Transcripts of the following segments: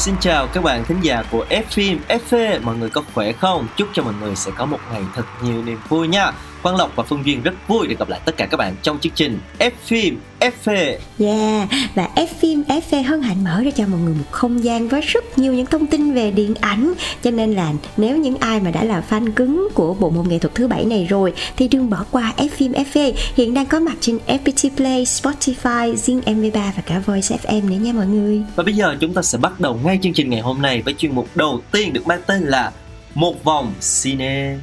xin chào các bạn thính giả của F phim FV Mọi người có khỏe không? Chúc cho mọi người sẽ có một ngày thật nhiều niềm vui nha Quang Lộc và Phương Duyên rất vui được gặp lại tất cả các bạn trong chương trình F phim FV Yeah, và F phim FV hân hạnh mở ra cho mọi người một không gian với rất nhiều những thông tin về điện ảnh. Cho nên là nếu những ai mà đã là fan cứng của bộ môn nghệ thuật thứ bảy này rồi Thì đừng bỏ qua F phim FV hiện đang có mặt trên FPT Play, Spotify, Zing MP3 và cả Voice FM nữa nha mọi người. Và bây giờ chúng ta sẽ bắt đầu ngay chương trình ngày hôm nay với chuyên mục đầu tiên được mang tên là Một vòng cine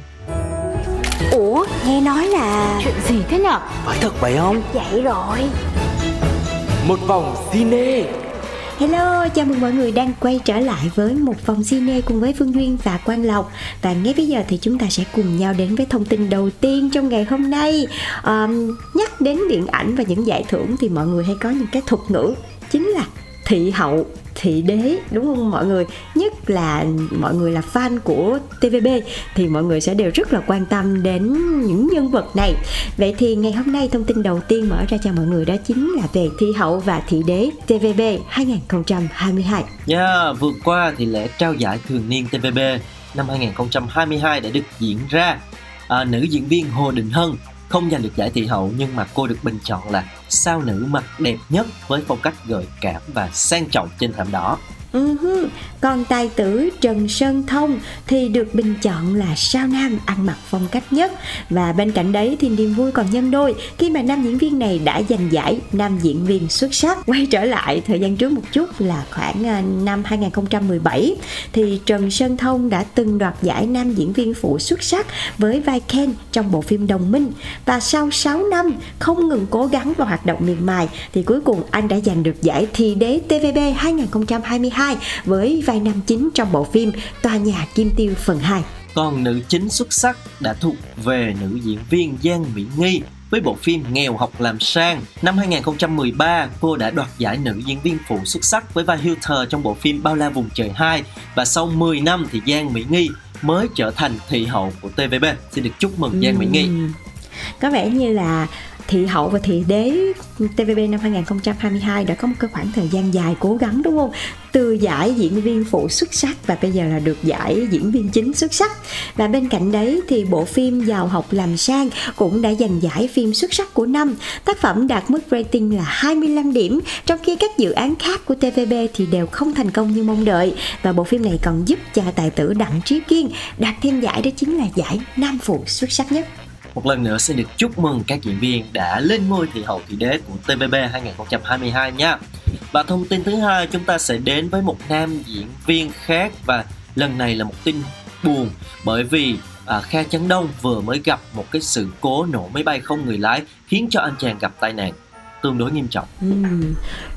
Ủa, nghe nói là Chuyện gì thế nhở? Phải thật vậy không? vậy rồi. Một vòng cine. Hello, chào mừng mọi người đang quay trở lại với một vòng cine cùng với Phương Duyên và Quang Lộc. Và ngay bây giờ thì chúng ta sẽ cùng nhau đến với thông tin đầu tiên trong ngày hôm nay. Ờm, Nhắc đến điện ảnh và những giải thưởng thì mọi người hay có những cái thuật ngữ Chính là thị hậu, thị đế đúng không mọi người? Nhất là mọi người là fan của TVB thì mọi người sẽ đều rất là quan tâm đến những nhân vật này. Vậy thì ngày hôm nay thông tin đầu tiên mở ra cho mọi người đó chính là về thi hậu và thị đế TVB 2022 Yeah, vừa qua thì lễ trao giải thường niên TVB năm 2022 đã được diễn ra. À, nữ diễn viên Hồ Đình Hân không giành được giải thị hậu, nhưng mà cô được bình chọn là sao nữ mặt đẹp nhất với phong cách gợi cảm và sang trọng trên thảm đỏ. Uh-huh. Còn tài tử Trần Sơn Thông thì được bình chọn là sao nam ăn mặc phong cách nhất. Và bên cạnh đấy thì niềm vui còn nhân đôi khi mà nam diễn viên này đã giành giải nam diễn viên xuất sắc. Quay trở lại thời gian trước một chút là khoảng à, năm 2017 thì Trần Sơn Thông đã từng đoạt giải nam diễn viên phụ xuất sắc với vai Ken trong bộ phim Đồng Minh. Và sau 6 năm không ngừng cố gắng và hoạt động miệt mài thì cuối cùng anh đã giành được giải thi Đế TVB 2022 với vai nam chính trong bộ phim Tòa nhà Kim Tiêu phần 2. Còn nữ chính xuất sắc đã thuộc về nữ diễn viên Giang Mỹ Nghi với bộ phim Nghèo học làm sang. Năm 2013, cô đã đoạt giải nữ diễn viên phụ xuất sắc với vai Hilter trong bộ phim Bao la vùng trời 2 và sau 10 năm thì Giang Mỹ Nghi mới trở thành thị hậu của TVB. Xin được chúc mừng Giang Mỹ Nghi. Có vẻ như là thị hậu và thị đế TVB năm 2022 đã có một cái khoảng thời gian dài cố gắng đúng không? Từ giải diễn viên phụ xuất sắc và bây giờ là được giải diễn viên chính xuất sắc. Và bên cạnh đấy thì bộ phim Giàu học làm sang cũng đã giành giải phim xuất sắc của năm. Tác phẩm đạt mức rating là 25 điểm, trong khi các dự án khác của TVB thì đều không thành công như mong đợi. Và bộ phim này còn giúp cho tài tử Đặng Trí Kiên đạt thêm giải đó chính là giải nam phụ xuất sắc nhất. Một lần nữa xin được chúc mừng các diễn viên đã lên ngôi thị hậu thị đế của TVB 2022 nha. Và thông tin thứ hai chúng ta sẽ đến với một nam diễn viên khác và lần này là một tin buồn bởi vì à, Kha Chấn Đông vừa mới gặp một cái sự cố nổ máy bay không người lái khiến cho anh chàng gặp tai nạn tương đối nghiêm trọng. ừ,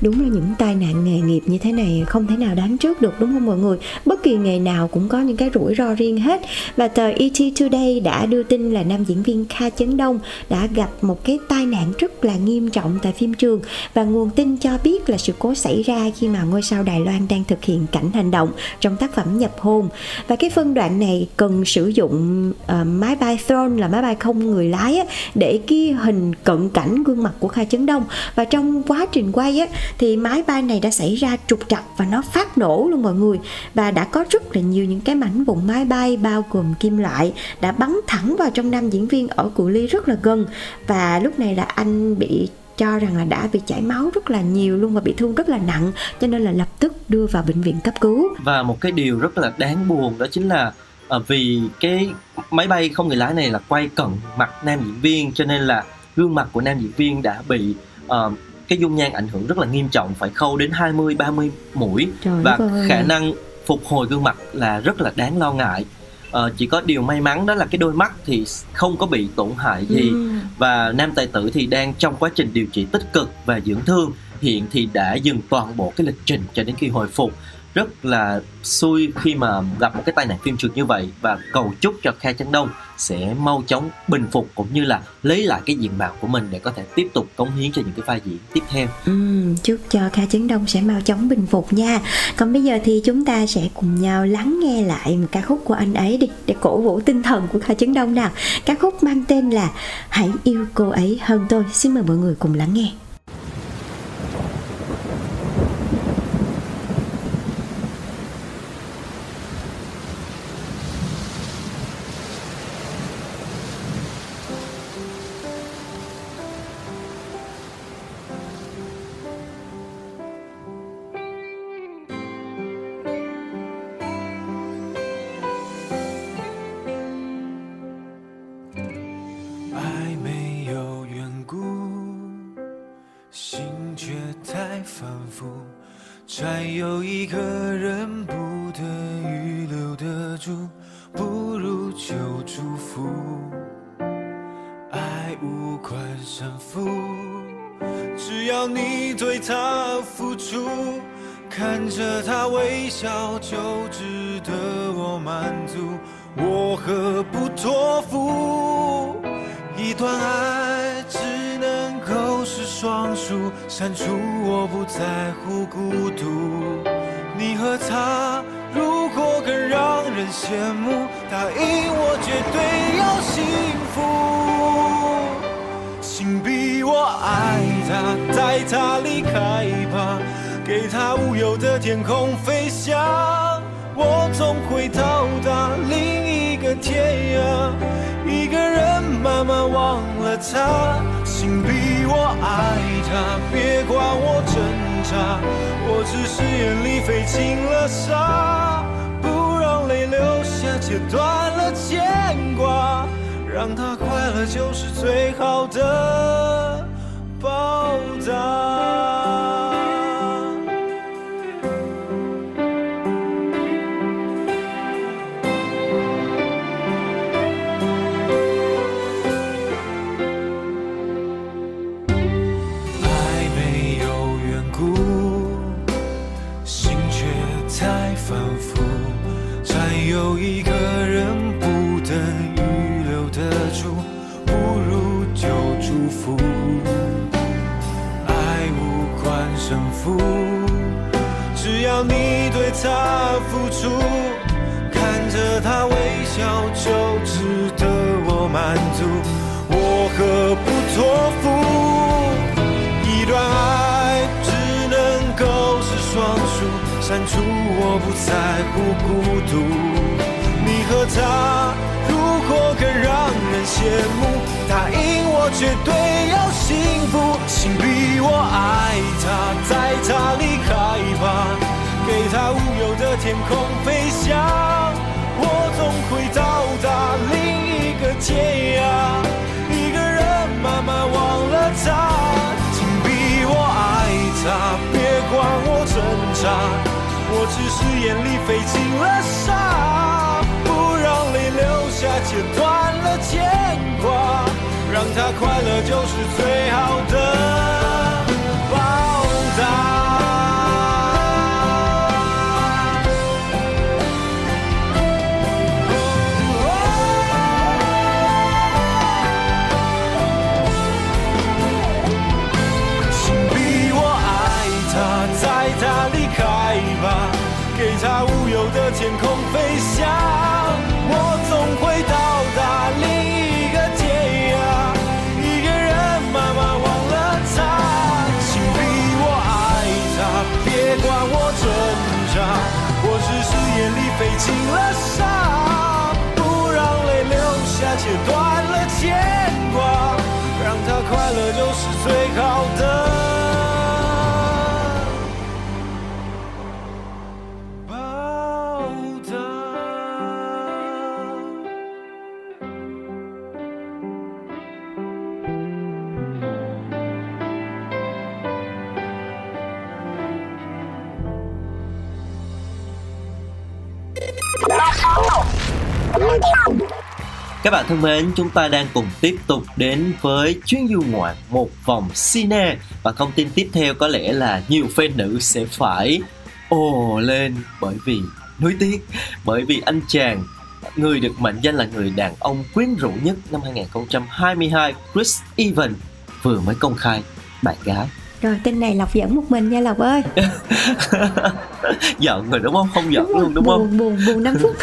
đúng là những tai nạn nghề nghiệp như thế này không thể nào đoán trước được đúng không mọi người? Bất kỳ nghề nào cũng có những cái rủi ro riêng hết. Và tờ ET Today đã đưa tin là nam diễn viên Kha Chấn Đông đã gặp một cái tai nạn rất là nghiêm trọng tại phim trường. Và nguồn tin cho biết là sự cố xảy ra khi mà ngôi sao Đài Loan đang thực hiện cảnh hành động trong tác phẩm nhập hôn và cái phân đoạn này cần sử dụng uh, máy bay drone là máy bay không người lái á, để ghi hình cận cảnh gương mặt của Kha Chấn Đông và trong quá trình quay á, thì máy bay này đã xảy ra trục trặc và nó phát nổ luôn mọi người. Và đã có rất là nhiều những cái mảnh vụn máy bay, bao gồm kim loại, đã bắn thẳng vào trong nam diễn viên ở cự ly rất là gần. Và lúc này là anh bị cho rằng là đã bị chảy máu rất là nhiều luôn và bị thương rất là nặng, cho nên là lập tức đưa vào bệnh viện cấp cứu. Và một cái điều rất là đáng buồn đó chính là ờ, vì cái máy bay không người lái này là quay cận mặt nam diễn viên, cho nên là gương mặt của nam diễn viên đã bị ờ, cái dung nhan ảnh hưởng rất là nghiêm trọng phải khâu đến 20 30 mũi. Trời và khả năng phục hồi gương mặt là rất là đáng lo ngại. Ờ, chỉ có điều may mắn đó là cái đôi mắt thì không có bị tổn hại gì. Ừm. và nam tài tử thì đang trong quá trình điều trị tích cực và dưỡng thương. Hiện thì đã dừng toàn bộ cái lịch trình cho đến khi hồi phục rất là xui khi mà gặp một cái tai nạn phim trượt như vậy và cầu chúc cho Kha Chấn Đông sẽ mau chóng bình phục cũng như là lấy lại cái diện mạo của mình để có thể tiếp tục cống hiến cho những cái vai diễn tiếp theo. Ừ, chúc cho Kha Chấn Đông sẽ mau chóng bình phục nha. Còn bây giờ thì chúng ta sẽ cùng nhau lắng nghe lại một ca khúc của anh ấy đi để cổ vũ tinh thần của Kha Chấn Đông nào. Ca khúc mang tên là Hãy yêu cô ấy hơn tôi. Xin mời mọi người cùng lắng nghe. 不如求祝福，爱无关胜负。只要你对他付出，看着他微笑，就值得我满足。我何不托付？一段爱只能够是双数删除。我不在乎孤独，你和他。如果更让人羡慕，答应我绝对要幸福。请逼我爱他，带他离开吧，给他无忧的天空飞翔，我总会到达另一个天涯，一个人慢慢忘了他。请逼我爱他，别管我挣我只是眼里飞进了沙，不让泪流下，切断了牵挂，让他快乐就是最好的报答。托付？一段爱只能够是双数，删除我不在乎孤独。你和他如果更让人羡慕，答应我绝对要幸福，请逼我爱他，在他离开吧。给他无忧的天空飞翔，我总会到达另一个天涯。慢慢忘了他，请逼我爱他，别管我挣扎。我只是眼里飞进了沙，不让泪流下，剪断了牵挂，让他快乐就是最好的里飞进了沙，不让泪流下，切断了牵挂，让他快乐就是最好的。Bạn thân mến, chúng ta đang cùng tiếp tục đến với chuyến du ngoạn một vòng cine. Và thông tin tiếp theo có lẽ là nhiều fan nữ sẽ phải ồ lên bởi vì nuối tiếc bởi vì anh chàng người được mệnh danh là người đàn ông quyến rũ nhất năm 2022 Chris Evans vừa mới công khai bạn gái. Rồi tin này lộc dẫn một mình nha lộc ơi. Giận rồi đúng không? Không giận đúng luôn đúng buồn, không? buồn buồn 5 phút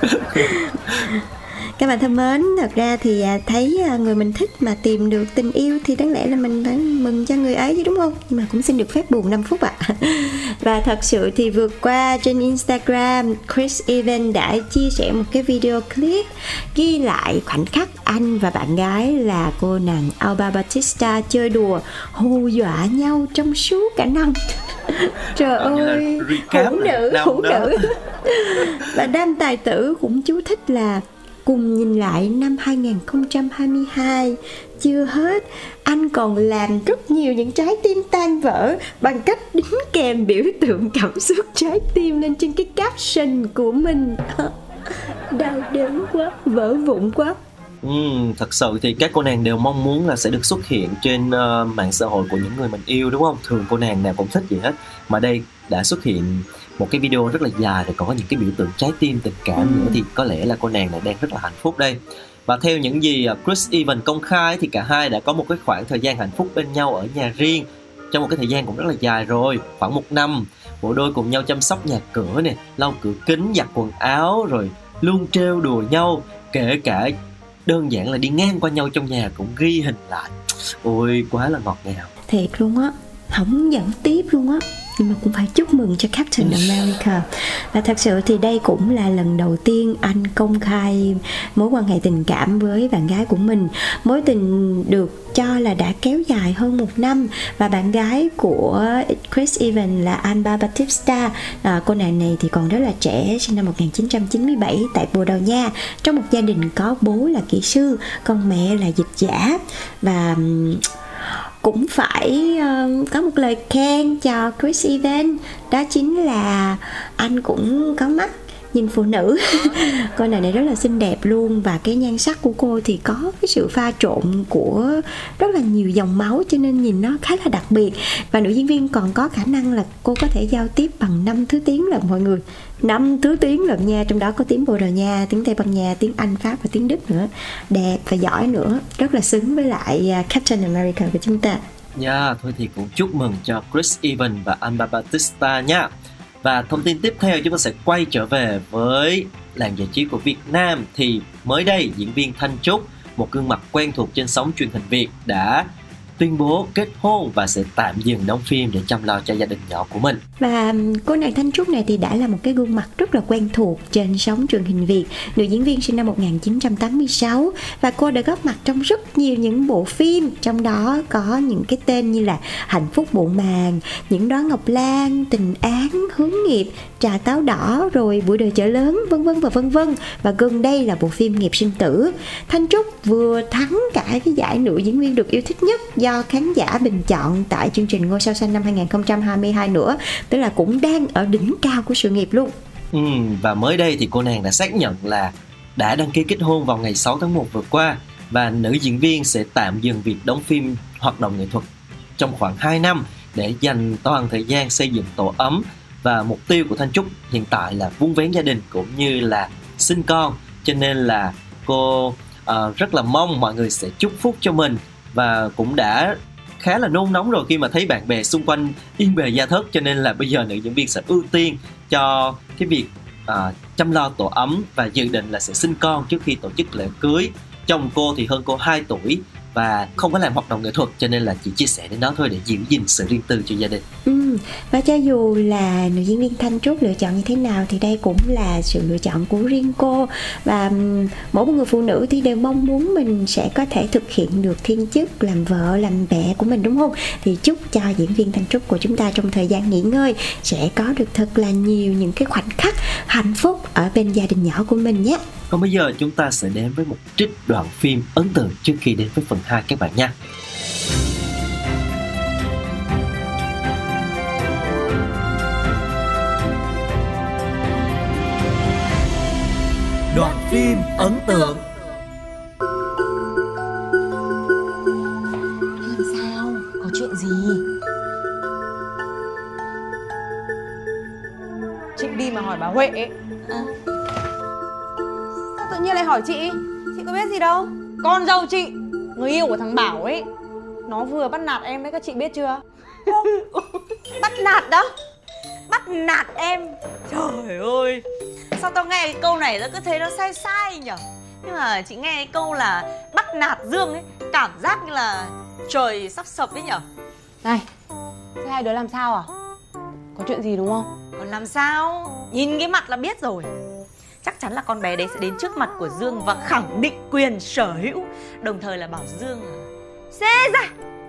các bạn thân mến thật ra thì à, thấy à, người mình thích mà tìm được tình yêu thì đáng lẽ là mình phải mừng cho người ấy chứ đúng không? Nhưng mà cũng xin được phép buồn 5 phút ạ. Và thật sự thì vượt qua trên Instagram Chris Evans đã chia sẻ một cái video clip ghi lại khoảnh khắc anh và bạn gái là cô nàng Alba Batista chơi đùa hù dọa nhau trong suốt cả năm. Trời ơi hữu nữ đó. nữ. Và đam tài tử cũng chú thích là cùng nhìn lại năm 2022 chưa hết anh còn làm rất nhiều những trái tim tan vỡ bằng cách đính kèm biểu tượng cảm xúc trái tim lên trên cái caption của mình đau đớn quá vỡ vụn quá Ừ, thật sự thì các cô nàng đều mong muốn là sẽ được xuất hiện trên uh, mạng xã hội của những người mình yêu đúng không? Thường cô nàng nào cũng thích gì hết. Mà đây đã xuất hiện một cái video rất là dài rồi còn có những cái biểu tượng trái tim tình cảm Ừ. nữa thì có lẽ là cô nàng này đang rất là hạnh phúc đây. Và theo những gì ờ, Chris Evans công khai thì cả hai đã có một cái khoảng thời gian hạnh phúc bên nhau ở nhà riêng trong một cái thời gian cũng rất là dài rồi, khoảng một năm. Bộ đôi cùng nhau chăm sóc nhà cửa nè, lau cửa kính, giặt quần áo rồi luôn trêu đùa nhau kể cả đơn giản là đi ngang qua nhau trong nhà cũng ghi hình lại ôi quá là ngọt ngào thiệt luôn á không dẫn tiếp luôn á nhưng mà cũng phải chúc mừng cho Captain America. Và thật sự thì đây cũng là lần đầu tiên anh công khai mối quan hệ tình cảm với bạn gái của mình. Mối tình được cho là đã kéo dài hơn một năm và bạn gái của Chris Evans là Alba Batista à, cô nàng này thì còn rất là trẻ sinh năm 1997 tại Bồ Đào Nha. Trong một gia đình có bố là kỹ sư con mẹ là dịch giả. Và cũng phải uh, có một lời khen cho Chris Evans. Đó chính là anh cũng có mắt nhìn phụ nữ. Cô này này rất là xinh đẹp luôn và cái nhan sắc của cô thì có cái sự pha trộn của rất là nhiều dòng máu cho nên nhìn nó khá là đặc biệt. Và nữ diễn viên còn có khả năng là cô có thể giao tiếp bằng năm thứ tiếng là mọi người năm thứ tiếng lận nha, trong đó có tiếng bồ đào nha, tiếng tây ban nha, tiếng anh, pháp và tiếng đức nữa. Đẹp và giỏi nữa. Rất là xứng với lại à, Captain America của chúng ta. Nha, thôi thì cũng chúc mừng cho Chris Evans và Alba Batista nha. Và thông tin tiếp theo chúng ta sẽ quay trở về với làng giải trí của Việt Nam. Thì mới đây, diễn viên Thanh Trúc, một gương mặt quen thuộc trên sóng truyền hình Việt, đã tuyên bố kết hôn và sẽ tạm dừng đóng phim để chăm lo cho gia đình nhỏ của mình Và um, cô nàng Thanh Trúc này thì đã là một cái gương mặt rất là quen thuộc trên sóng truyền hình Việt. Nữ diễn viên sinh năm 1986 và cô đã góp mặt trong rất nhiều những bộ phim, trong đó có những cái tên như là Hạnh phúc bộ màng Những đóa ngọc lan, Tình án, Hướng nghiệp, Trà táo đỏ, rồi Buổi đời chợ lớn, vân vân và vân vân. Và gần đây là bộ phim Nghiệp sinh tử. Thanh Trúc vừa thắng cả cái giải nữ diễn viên được yêu thích nhất do do khán giả bình chọn tại chương trình Ngôi sao xanh năm 2022 nữa tức là cũng đang ở đỉnh cao của sự nghiệp luôn. Ừ, và mới đây thì cô nàng đã xác nhận là đã đăng ký kết hôn vào ngày 6 tháng 1 vừa qua và nữ diễn viên sẽ tạm dừng việc đóng phim hoạt động nghệ thuật trong khoảng 2 năm để dành toàn thời gian xây dựng tổ ấm và mục tiêu của Thanh Trúc hiện tại là vun vén gia đình cũng như là sinh con. Cho nên là cô uh, rất là mong mọi người sẽ chúc phúc cho mình và cũng đã khá là nôn nóng rồi khi mà thấy bạn bè xung quanh yên bề gia thất cho nên là bây giờ nữ diễn viên sẽ ưu tiên cho cái việc à, chăm lo tổ ấm và dự định là sẽ sinh con trước khi tổ chức lễ cưới. Chồng cô thì hơn cô 2 tuổi và không có làm hoạt động nghệ thuật cho nên là chỉ chia sẻ đến đó thôi để giữ gìn sự riêng tư cho gia đình. Ừ. và cho dù là nữ diễn viên Thanh Trúc lựa chọn như thế nào thì đây cũng là sự lựa chọn của riêng cô. Và ừm, mỗi một người phụ nữ thì đều mong muốn mình sẽ có thể thực hiện được thiên chức làm vợ làm mẹ của mình đúng không? Thì chúc cho diễn viên Thanh Trúc của chúng ta trong thời gian nghỉ ngơi sẽ có được thật là nhiều những cái khoảnh khắc hạnh phúc ở bên gia đình nhỏ của mình nhé. Còn bây giờ chúng ta sẽ đến với một trích đoạn phim ấn tượng trước khi đến với phần phần 2 các bạn nha. Đoạn phim ấn tượng sao? Có chuyện gì? Chị đi mà hỏi bà Huệ. À. Sao tự nhiên lại hỏi chị? Chị có biết gì đâu Con dâu chị người yêu của thằng bảo ấy nó vừa bắt nạt em đấy các chị biết chưa? Bắt nạt đó. Bắt nạt em. Trời ơi. Sao tao nghe cái câu này nó cứ thấy nó sai sai nhở? Nhưng mà chị nghe cái câu là bắt nạt dương ấy cảm giác như là trời sắp sập ấy nhở? Này thế hai đứa làm sao à? Có chuyện gì đúng không? Còn làm sao? Nhìn cái mặt là biết rồi chắc chắn là con bé đấy sẽ đến trước mặt của dương và khẳng định quyền sở hữu. Đồng thời là bảo dương là xê ra!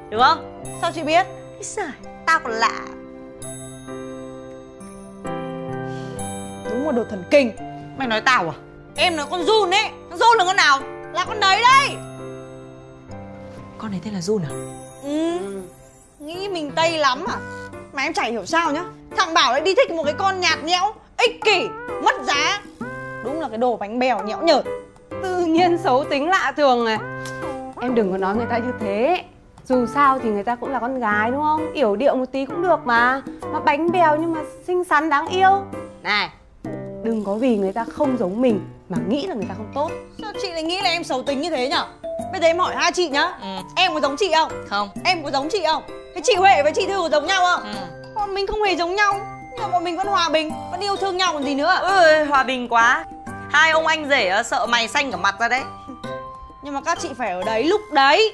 Đúng không? Sao chị biết? Giời, tao còn lạ. Đúng một đồ thần kinh. Mày nói tao à? Em nói con run ấy. Con run là con nào? Là con đấy đây con này tên là run à? Ừ. Nghĩ mình tây lắm à? Mà em chả hiểu sao nhá. Thằng bảo lại đi thích một cái con nhạt nhẽo ích kỷ mất giá đúng là cái đồ bánh bèo nhẽo nhợt. Tự nhiên xấu tính lạ thường à em đừng có nói người ta như thế. Dù sao thì người ta cũng là con gái đúng không? Yểu điệu một tí cũng được mà. Mà bánh bèo nhưng mà xinh xắn đáng yêu. Này. Đừng có vì người ta không giống mình mà nghĩ là người ta không tốt. Sao chị lại nghĩ là em xấu tính như thế nhở? Bây giờ em hỏi hai chị nhá. Ừ. em có giống chị không? Không. Em có giống chị không? Cái chị huệ với chị thư có giống nhau không? Ừ. mình không hề giống nhau nhưng mà bọn mình vẫn hòa bình vẫn yêu thương nhau còn gì nữa. Ôi hòa bình quá. Hai ông anh rể ờ, sợ mày xanh cả mặt ra đấy. Nhưng mà các chị phải ở đấy lúc đấy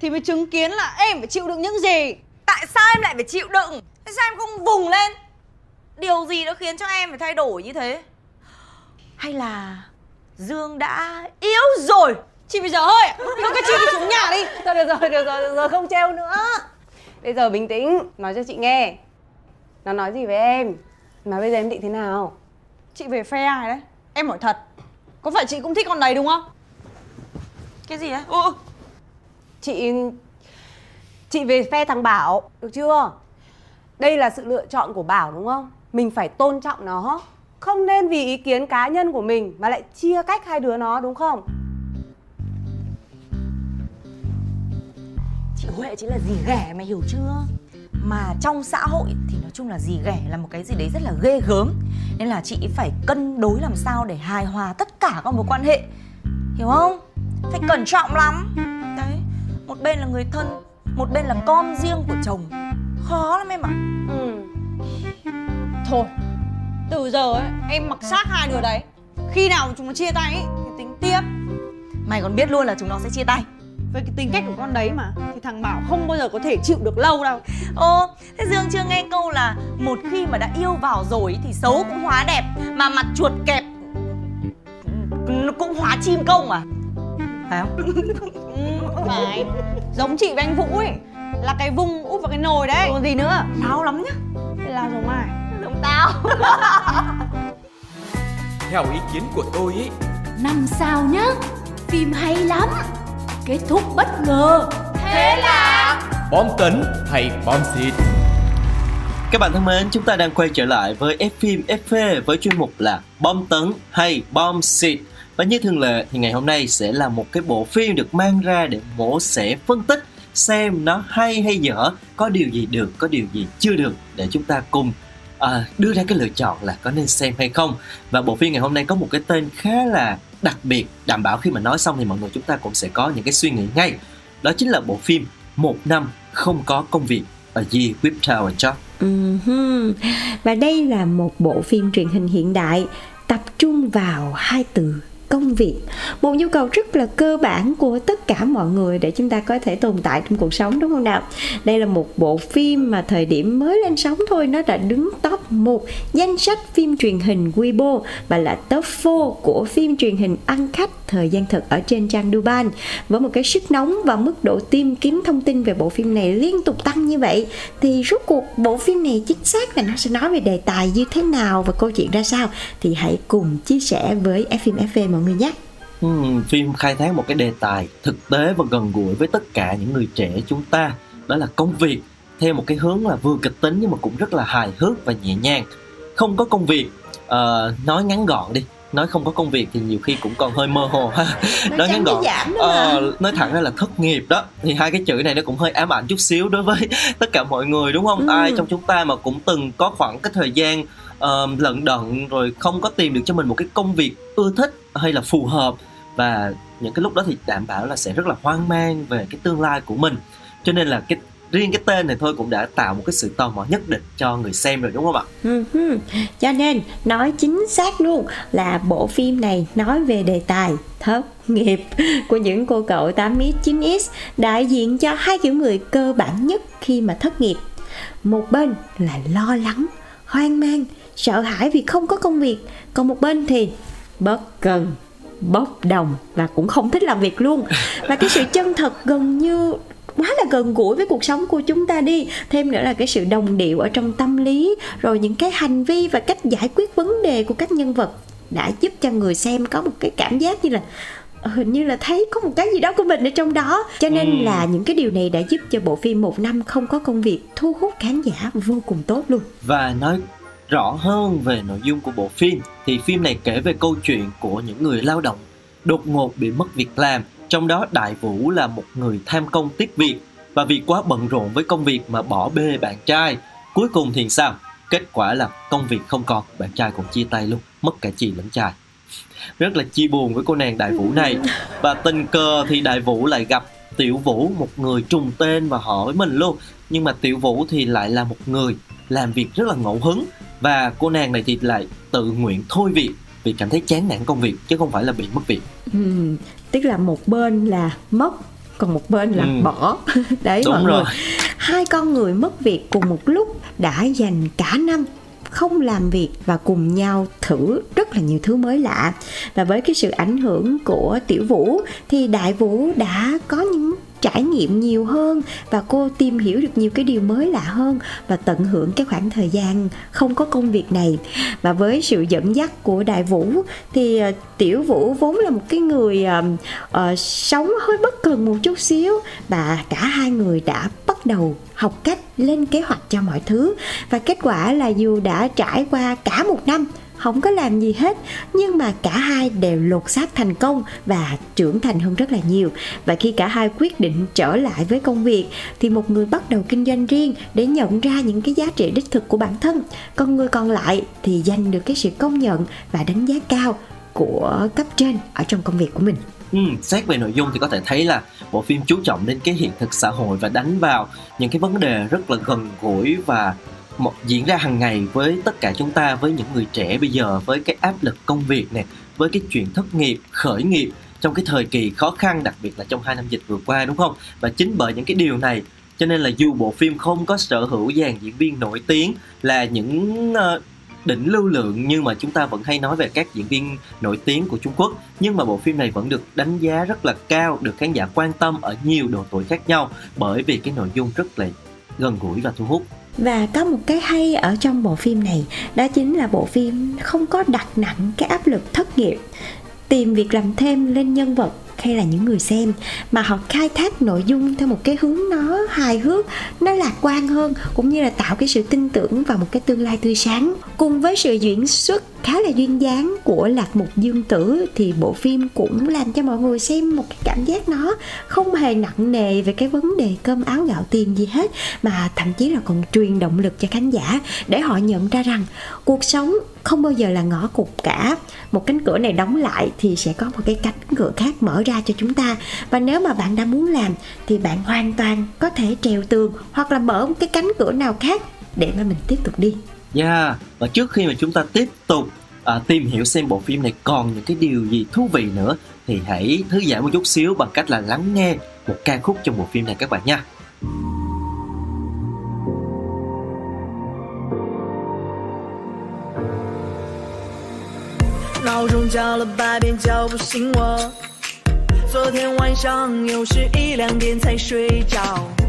thì mới chứng kiến là em phải chịu đựng những gì. Tại sao em lại phải chịu đựng? Tại sao em không vùng lên? Điều gì đã khiến cho em phải thay đổi như thế? Hay là dương đã yếu rồi? Chị bây giờ ạ thôi các chị đi xuống nhà đi. Thôi được rồi được rồi được rồi không trêu nữa. Bây giờ bình tĩnh nói cho chị nghe nó nói gì với em? Mà bây giờ em định thế nào? Chị về phe ai đấy? Em hỏi thật. Có phải chị cũng thích con đấy đúng không? Cái gì đấy? Ừ. chị chị về phe thằng bảo được chưa? Đây là sự lựa chọn của bảo đúng không? Mình phải tôn trọng nó. Không nên vì ý kiến cá nhân của mình mà lại chia cách hai đứa nó đúng không? Chị huệ chỉ là gì ghẻ mày hiểu chưa mà trong xã hội thì nói chung là gì ghẻ là một cái gì đấy rất là ghê gớm. Nên là chị phải cân đối làm sao để hài hòa tất cả các mối quan hệ. Hiểu không? Phải cẩn trọng lắm. Đấy một bên là người thân một bên là con riêng của chồng. Khó lắm em ạ. Ừ. Thôi từ giờ ấy em mặc xác hai đứa đấy. Khi nào chúng nó chia tay ấy, thì tính tiếp. Mày còn biết luôn là chúng nó sẽ chia tay với cái tính cách của con đấy mà thì thằng bảo không bao giờ có thể chịu được lâu đâu Ồ, thế Dương chưa nghe câu là một khi mà đã yêu vào rồi thì xấu cũng hóa đẹp mà mặt chuột kẹp cũng hóa chim công à? Phải không? ừ, phải giống chị với anh vũ ấy là cái vung úp vào cái nồi đấy Còn gì nữa? Đau lắm nhá. thế là giống ai Giống tao. Theo ý kiến của tôi ấy năm sao nhá phim hay lắm kết thúc bất ngờ thế là Bom tấn hay bom xịt Các bạn thân mến, chúng ta đang quay trở lại với F phim FV với chuyên mục là bom tấn hay bom xịt. Và như thường lệ thì ngày hôm nay sẽ là một cái bộ phim được mang ra để mổ xẻ phân tích xem nó hay hay dở, có điều gì được, có điều gì chưa được để chúng ta cùng à, đưa ra cái lựa chọn là có nên xem hay không. Và bộ phim ngày hôm nay có một cái tên khá là đặc biệt, đảm bảo khi mà nói xong thì mọi người chúng ta cũng sẽ có những cái suy nghĩ ngay. Đó chính là bộ phim Một năm không có công việc ở Ye Whip Tower Job. Ừ Và đây là một bộ phim truyền hình hiện đại tập trung vào hai từ công việc. Một nhu cầu rất là cơ bản của tất cả mọi người để chúng ta có thể tồn tại trong cuộc sống, đúng không nào? Đây là một bộ phim mà thời điểm mới lên sóng thôi, nó đã đứng top một danh sách phim truyền hình Weibo và là top 4 của phim truyền hình ăn khách thời gian thực ở trên trang Dubai. Với một cái sức nóng và mức độ tìm kiếm thông tin về bộ phim này liên tục tăng như vậy, thì rốt cuộc bộ phim này chính xác là nó sẽ nói về đề tài như thế nào và câu chuyện ra sao? Thì hãy cùng chia sẻ với FM FV mọi người nhé. Ừm, phim khai thác một cái đề tài thực tế và gần gũi với tất cả những người trẻ chúng ta. Đó là công việc theo một cái hướng là vừa kịch tính nhưng mà cũng rất là hài hước và nhẹ nhàng. Không có công việc ờ, nói ngắn gọn đi. Nói không có công việc thì nhiều khi cũng còn hơi mơ hồ ha. Nói ngắn gọn. ờ, nói thẳng ra là thất nghiệp đó. Thì hai cái chữ này nó cũng hơi ám ảnh chút xíu đối với tất cả mọi người đúng không? Ừ. ai trong chúng ta mà cũng từng có khoảng cái thời gian ờ, lận đận rồi không có tìm được cho mình một cái công việc ưa thích hay là phù hợp. Và những cái lúc đó thì đảm bảo là sẽ rất là hoang mang về cái tương lai của mình. Cho nên là cái riêng cái tên này thôi cũng đã tạo một cái sự tò mò nhất định cho người xem rồi đúng không ạ? Ừ, ừ. Cho nên nói chính xác luôn là bộ phim này nói về đề tài thất nghiệp của những cô cậu 8X, 9X đại diện cho hai kiểu người cơ bản nhất khi mà thất nghiệp. Một bên là lo lắng, hoang mang, sợ hãi vì không có công việc, còn một bên thì bất cần, bốc đồng và cũng không thích làm việc luôn. Và cái sự chân thật gần như quá là gần gũi với cuộc sống của chúng ta đi thêm nữa là cái sự đồng điệu ở trong tâm lý rồi những cái hành vi và cách giải quyết vấn đề của các nhân vật đã giúp cho người xem có một cái cảm giác như là ờ, hình như là thấy có một cái gì đó của mình ở trong đó cho nên Ừ. là những cái điều này đã giúp cho bộ phim một năm không có công việc thu hút khán giả vô cùng tốt luôn và nói rõ hơn về nội dung của bộ phim, thì phim này kể về câu chuyện của những người lao động đột ngột bị mất việc làm, trong đó đại vũ là một người tham công tiếc việc. Và vì quá bận rộn với công việc mà bỏ bê bạn trai, cuối cùng thì sao? Kết quả là công việc không còn, bạn trai cũng chia tay luôn, mất cả chị lẫn trai. Rất là chia buồn với cô nàng đại vũ này. Và tình cờ thì đại vũ lại gặp tiểu vũ, một người trùng tên và hỏi mình luôn. Nhưng mà tiểu vũ thì lại là một người làm việc rất là ngẫu hứng và cô nàng này thì lại tự nguyện thôi việc vì cảm thấy chán nản công việc chứ không phải là bị mất việc Ừm, tức là một bên là mất còn một bên là Ừ. bỏ đấy Đúng mọi rồi. người hai con người mất việc cùng một lúc đã dành cả năm không làm việc và cùng nhau thử rất là nhiều thứ mới lạ và với cái sự ảnh hưởng của tiểu vũ thì đại vũ đã có những trải nghiệm nhiều hơn và cô tìm hiểu được nhiều cái điều mới lạ hơn và tận hưởng cái khoảng thời gian không có công việc này. Và với sự dẫn dắt của đại vũ thì ờ, tiểu vũ vốn là một cái người uh, sống hơi bất cần một chút xíu và cả hai người đã bắt đầu học cách lên kế hoạch cho mọi thứ. Và kết quả là dù đã trải qua cả một năm không có làm gì hết. Nhưng mà cả hai đều lột xác thành công và trưởng thành hơn rất là nhiều. Và khi cả hai quyết định trở lại với công việc thì một người bắt đầu kinh doanh riêng để nhận ra những cái giá trị đích thực của bản thân. Còn người còn lại thì giành được cái sự công nhận và đánh giá cao của cấp trên ở trong công việc của mình. Ừ, xét về nội dung thì có thể thấy là bộ phim chú trọng đến cái hiện thực xã hội và đánh vào những cái vấn đề rất là gần gũi và một diễn ra hàng ngày với tất cả chúng ta, với những người trẻ bây giờ, với cái áp lực công việc này với cái chuyện thất nghiệp, khởi nghiệp trong cái thời kỳ khó khăn, đặc biệt là trong hai năm dịch vừa qua, đúng không? Và chính bởi những cái điều này, cho nên là dù bộ phim không có sở hữu dàn diễn viên nổi tiếng là những ờ, đỉnh lưu lượng, nhưng mà chúng ta vẫn hay nói về các diễn viên nổi tiếng của Trung Quốc, nhưng mà bộ phim này vẫn được đánh giá rất là cao, được khán giả quan tâm ở nhiều độ tuổi khác nhau bởi vì cái nội dung rất là gần gũi và thu hút. Và có một cái hay ở trong bộ phim này, Đó chính là bộ phim không có đặt nặng cái áp lực thất nghiệp. Tìm việc làm thêm lên nhân vật hay là những người xem Mà họ khai thác nội dung theo một cái hướng nó hài hước, Nó lạc quan hơn, Cũng như là tạo cái sự tin tưởng vào một cái tương lai tươi sáng. Cùng với sự diễn xuất khá là duyên dáng của Lạc Mục Dương Tử Thì bộ phim cũng làm cho mọi người xem một cái cảm giác nó không hề nặng nề về cái vấn đề cơm áo gạo tiền gì hết, mà thậm chí là còn truyền động lực cho khán giả để họ nhận ra rằng cuộc sống không bao giờ là ngõ cụt cả. Một cánh cửa này đóng lại thì sẽ có một cái cánh cửa khác mở ra cho chúng ta. Và nếu mà bạn đã muốn làm thì bạn hoàn toàn có thể trèo tường hoặc là mở một cái cánh cửa nào khác để mà mình tiếp tục đi. Yeah, và trước khi mà chúng ta tiếp tục à, tìm hiểu xem bộ phim này còn những cái điều gì thú vị nữa thì hãy thư giãn một chút xíu bằng cách là lắng nghe một ca khúc trong bộ phim này các bạn nha. 闹钟叫了八遍叫不醒我。昨天晚上又是一两点才睡着。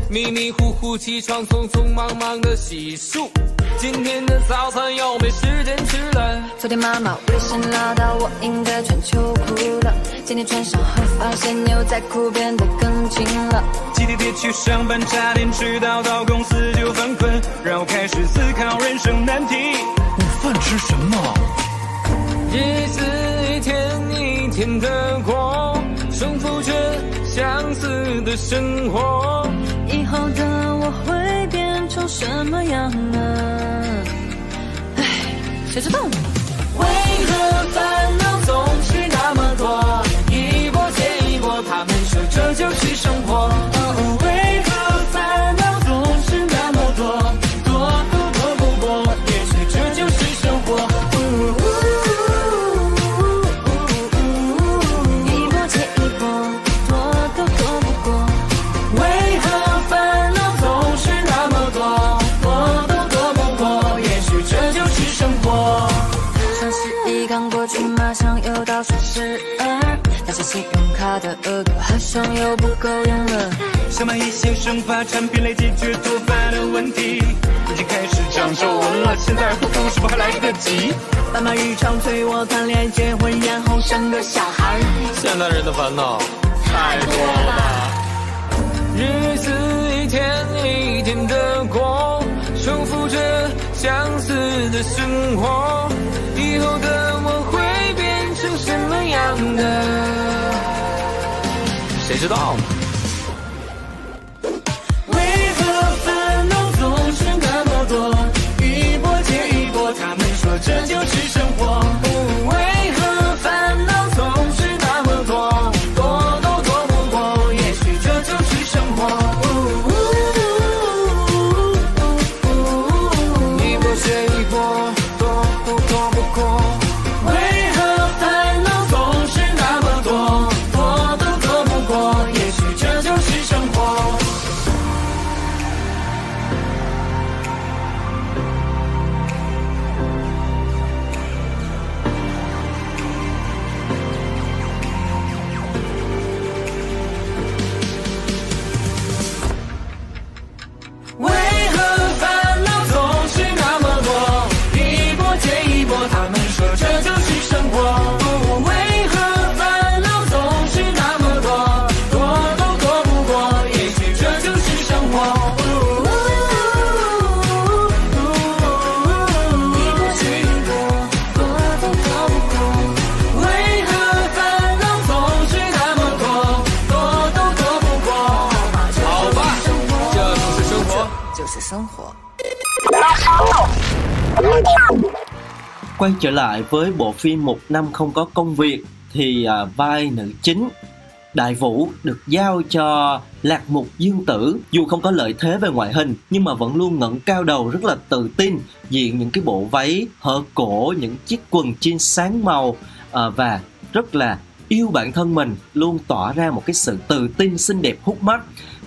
迷迷糊糊起床，匆匆忙忙的洗漱。今天的早餐又没时间吃了。昨天妈妈微信唠叨我应该穿秋裤了，今天穿上后发现牛仔裤变得更紧了。挤地铁去上班，差点迟到，到公司就犯困，然后开始思考人生难题。午饭吃什么？日子一天一天的过，重复着相似的生活。以后的我会变成什么样呢？唉，谁知道呢？为何烦恼总是那么多？一波接一波，他们说这就是生活。信用卡的额度好像又不够用了。想买一些生发产品来解决脱发的问题，已经开始长皱纹了，现在护肤是否还来得及？爸妈日常催我谈恋爱、结婚，然后生个小孩。现代人的烦恼太多了吧？日子一天一天的过，重复着相似的生活。以后的我会变成什么样的？知道吗？为何烦恼总是那么多？一波接一波，他们说这就。Quay trở lại với bộ phim Một năm không có công việc thì à, vai nữ chính Đại Vũ được giao cho Lạc Mục Dương Tử. Dù không có lợi thế về ngoại hình nhưng mà vẫn luôn ngẩng cao đầu rất là tự tin diện những cái bộ váy hở cổ những chiếc quần jean sáng màu à, và rất là yêu bản thân mình luôn tỏa ra một cái sự tự tin xinh đẹp hút mắt.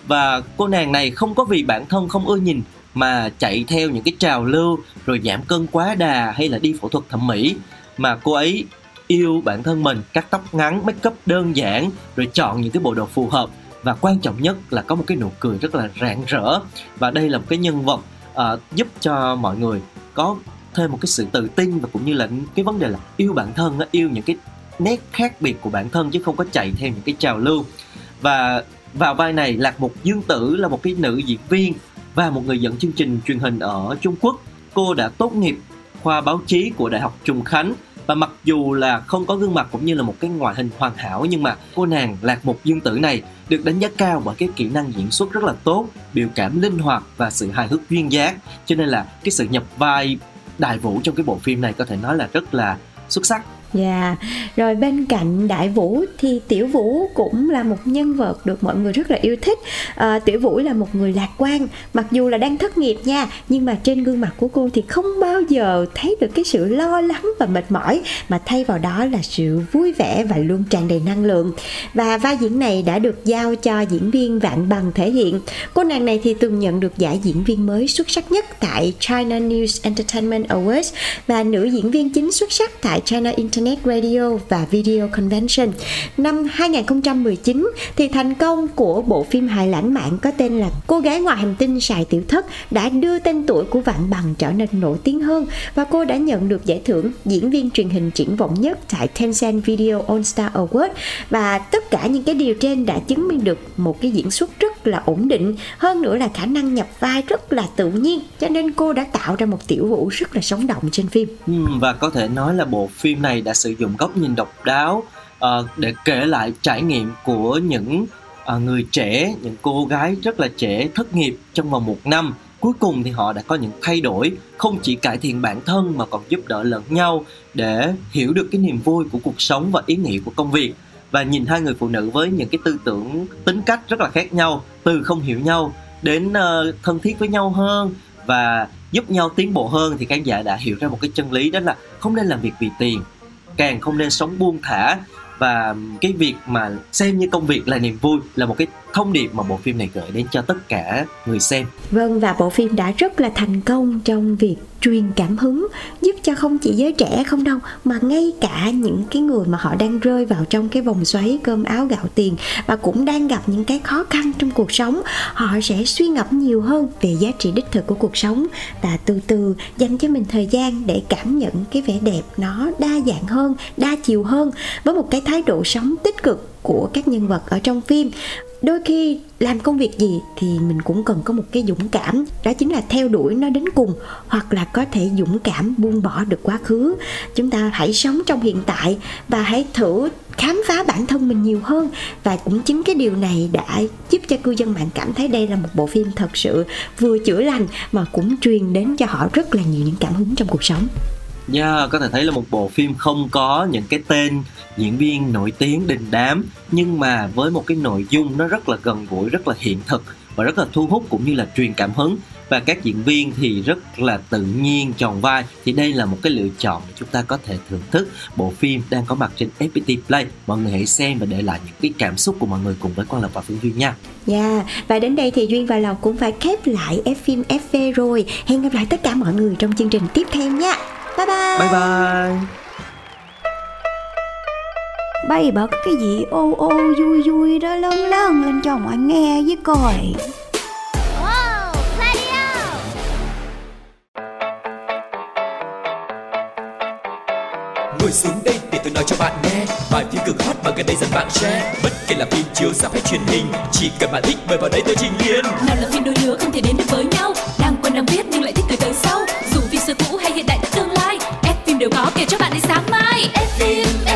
Và cô nàng này không có vì bản thân không ưa nhìn mà chạy theo những cái trào lưu rồi giảm cân quá đà hay là đi phẫu thuật thẩm mỹ. Mà cô ấy yêu bản thân mình cắt tóc ngắn make up đơn giản rồi chọn những cái bộ đồ phù hợp. Và quan trọng nhất là có một cái nụ cười rất là rạng rỡ. Và đây là một cái nhân vật uh, giúp cho mọi người có thêm một cái sự tự tin và cũng như là cái vấn đề là yêu bản thân yêu những cái nét khác biệt của bản thân chứ không có chạy theo những cái trào lưu. Và vào vai này lạc mục dương tử là một cái nữ diễn viên và một người dẫn chương trình truyền hình ở Trung Quốc. Cô đã tốt nghiệp khoa báo chí của Đại học Trùng Khánh và mặc dù là không có gương mặt cũng như là một cái ngoại hình hoàn hảo nhưng mà cô nàng Lạc Mục Dương Tử này được đánh giá cao bởi cái kỹ năng diễn xuất rất là tốt, biểu cảm linh hoạt và sự hài hước duyên dáng. Cho nên là cái sự nhập vai Đại Vũ trong cái bộ phim này có thể nói là rất là xuất sắc. Dạ, rồi bên cạnh Đại Vũ thì Tiểu Vũ cũng là một nhân vật được mọi người rất là yêu thích. À, Tiểu Vũ là một người lạc quan, mặc dù là đang thất nghiệp nha, nhưng mà trên gương mặt của cô thì không bao giờ thấy được cái sự lo lắng và mệt mỏi, mà thay vào đó là sự vui vẻ và luôn tràn đầy năng lượng. Và vai diễn này đã được giao cho diễn viên Vạn Bằng thể hiện. Cô nàng này thì từng nhận được giải diễn viên mới xuất sắc nhất tại China News Entertainment Awards và nữ diễn viên chính xuất sắc tại China Internet Radio và Video Convention. Năm 2019 thì thành công của bộ phim hài lãng mạn có tên là Cô gái ngoài hành tinh Sài Tiểu Thất đã đưa tên tuổi của Vạn Bằng trở nên nổi tiếng hơn và cô đã nhận được giải thưởng diễn viên truyền hình triển vọng nhất tại Tencent Video All Star Award và tất cả những cái điều trên đã chứng minh được một cái diễn xuất rất rất là ổn định hơn nữa là khả năng nhập vai rất là tự nhiên cho nên cô đã tạo ra một tiểu vũ rất là sống động trên phim Ừ, và có thể nói là bộ phim này đã sử dụng góc nhìn độc đáo uh, để kể lại trải nghiệm của những uh, người trẻ, những cô gái rất là trẻ thất nghiệp trong vòng một năm. Cuối cùng thì họ đã có những thay đổi, không chỉ cải thiện bản thân mà còn giúp đỡ lẫn nhau để hiểu được cái niềm vui của cuộc sống và ý nghĩa của công việc. Và nhìn hai người phụ nữ với những cái tư tưởng, tính cách rất là khác nhau, từ không hiểu nhau đến ờ, thân thiết với nhau hơn và giúp nhau tiến bộ hơn thì khán giả đã hiểu ra một cái chân lý đó là không nên làm việc vì tiền càng không nên sống buông thả. Và cái việc mà xem như công việc là niềm vui là một cái thông điệp mà bộ phim này gửi đến cho tất cả người xem. Vâng và bộ phim đã rất là thành công trong việc truyền cảm hứng, giúp cho không chỉ giới trẻ không đâu, mà ngay cả những cái người mà họ đang rơi vào trong cái vòng xoáy cơm áo gạo tiền và cũng đang gặp những cái khó khăn trong cuộc sống, họ sẽ suy ngẫm nhiều hơn về giá trị đích thực của cuộc sống và từ từ dành cho mình thời gian để cảm nhận cái vẻ đẹp nó đa dạng hơn, đa chiều hơn với một cái thái độ sống tích cực của các nhân vật ở trong phim đôi khi làm công việc gì thì mình cũng cần có một cái dũng cảm. Đó chính là theo đuổi nó đến cùng, hoặc là có thể dũng cảm buông bỏ được quá khứ. Chúng ta hãy sống trong hiện tại và hãy thử khám phá bản thân mình nhiều hơn. Và cũng chính cái điều này đã giúp cho cư dân mạng cảm thấy đây là một bộ phim thật sự vừa chữa lành mà cũng truyền đến cho họ rất là nhiều những cảm hứng trong cuộc sống. Yeah, có thể thấy là một bộ phim không có những cái tên diễn viên nổi tiếng đình đám nhưng mà với một cái nội dung nó rất là gần gũi, rất là hiện thực và rất là thu hút cũng như là truyền cảm hứng và các diễn viên thì rất là tự nhiên tròn vai thì đây là một cái lựa chọn để chúng ta có thể thưởng thức bộ phim đang có mặt trên FPT Play mọi người hãy xem và để lại những cái cảm xúc của mọi người cùng với Quang Lộc và Phương Duyên nha Yeah. và đến đây thì Duyên và Lộc cũng phải khép lại F phim FV rồi. Hẹn gặp lại tất cả mọi người trong chương trình tiếp theo nha. Bye bye. bye bye. Bay bật cái gì? Ô ô vui vui đó lớn lớn lên cho mọi nghe với coi. Ngồi xuống đây để tôi nói cho bạn nghe. Bài phim cực hot mà gần đây dần bạn share. Bất kể là phim chiếu rạp hay truyền hình Chỉ cần bạn thích mời vào đây tôi trình liền nào là phim đôi lứa không thể đến được với nhau. Đang quen đang biết nhưng FM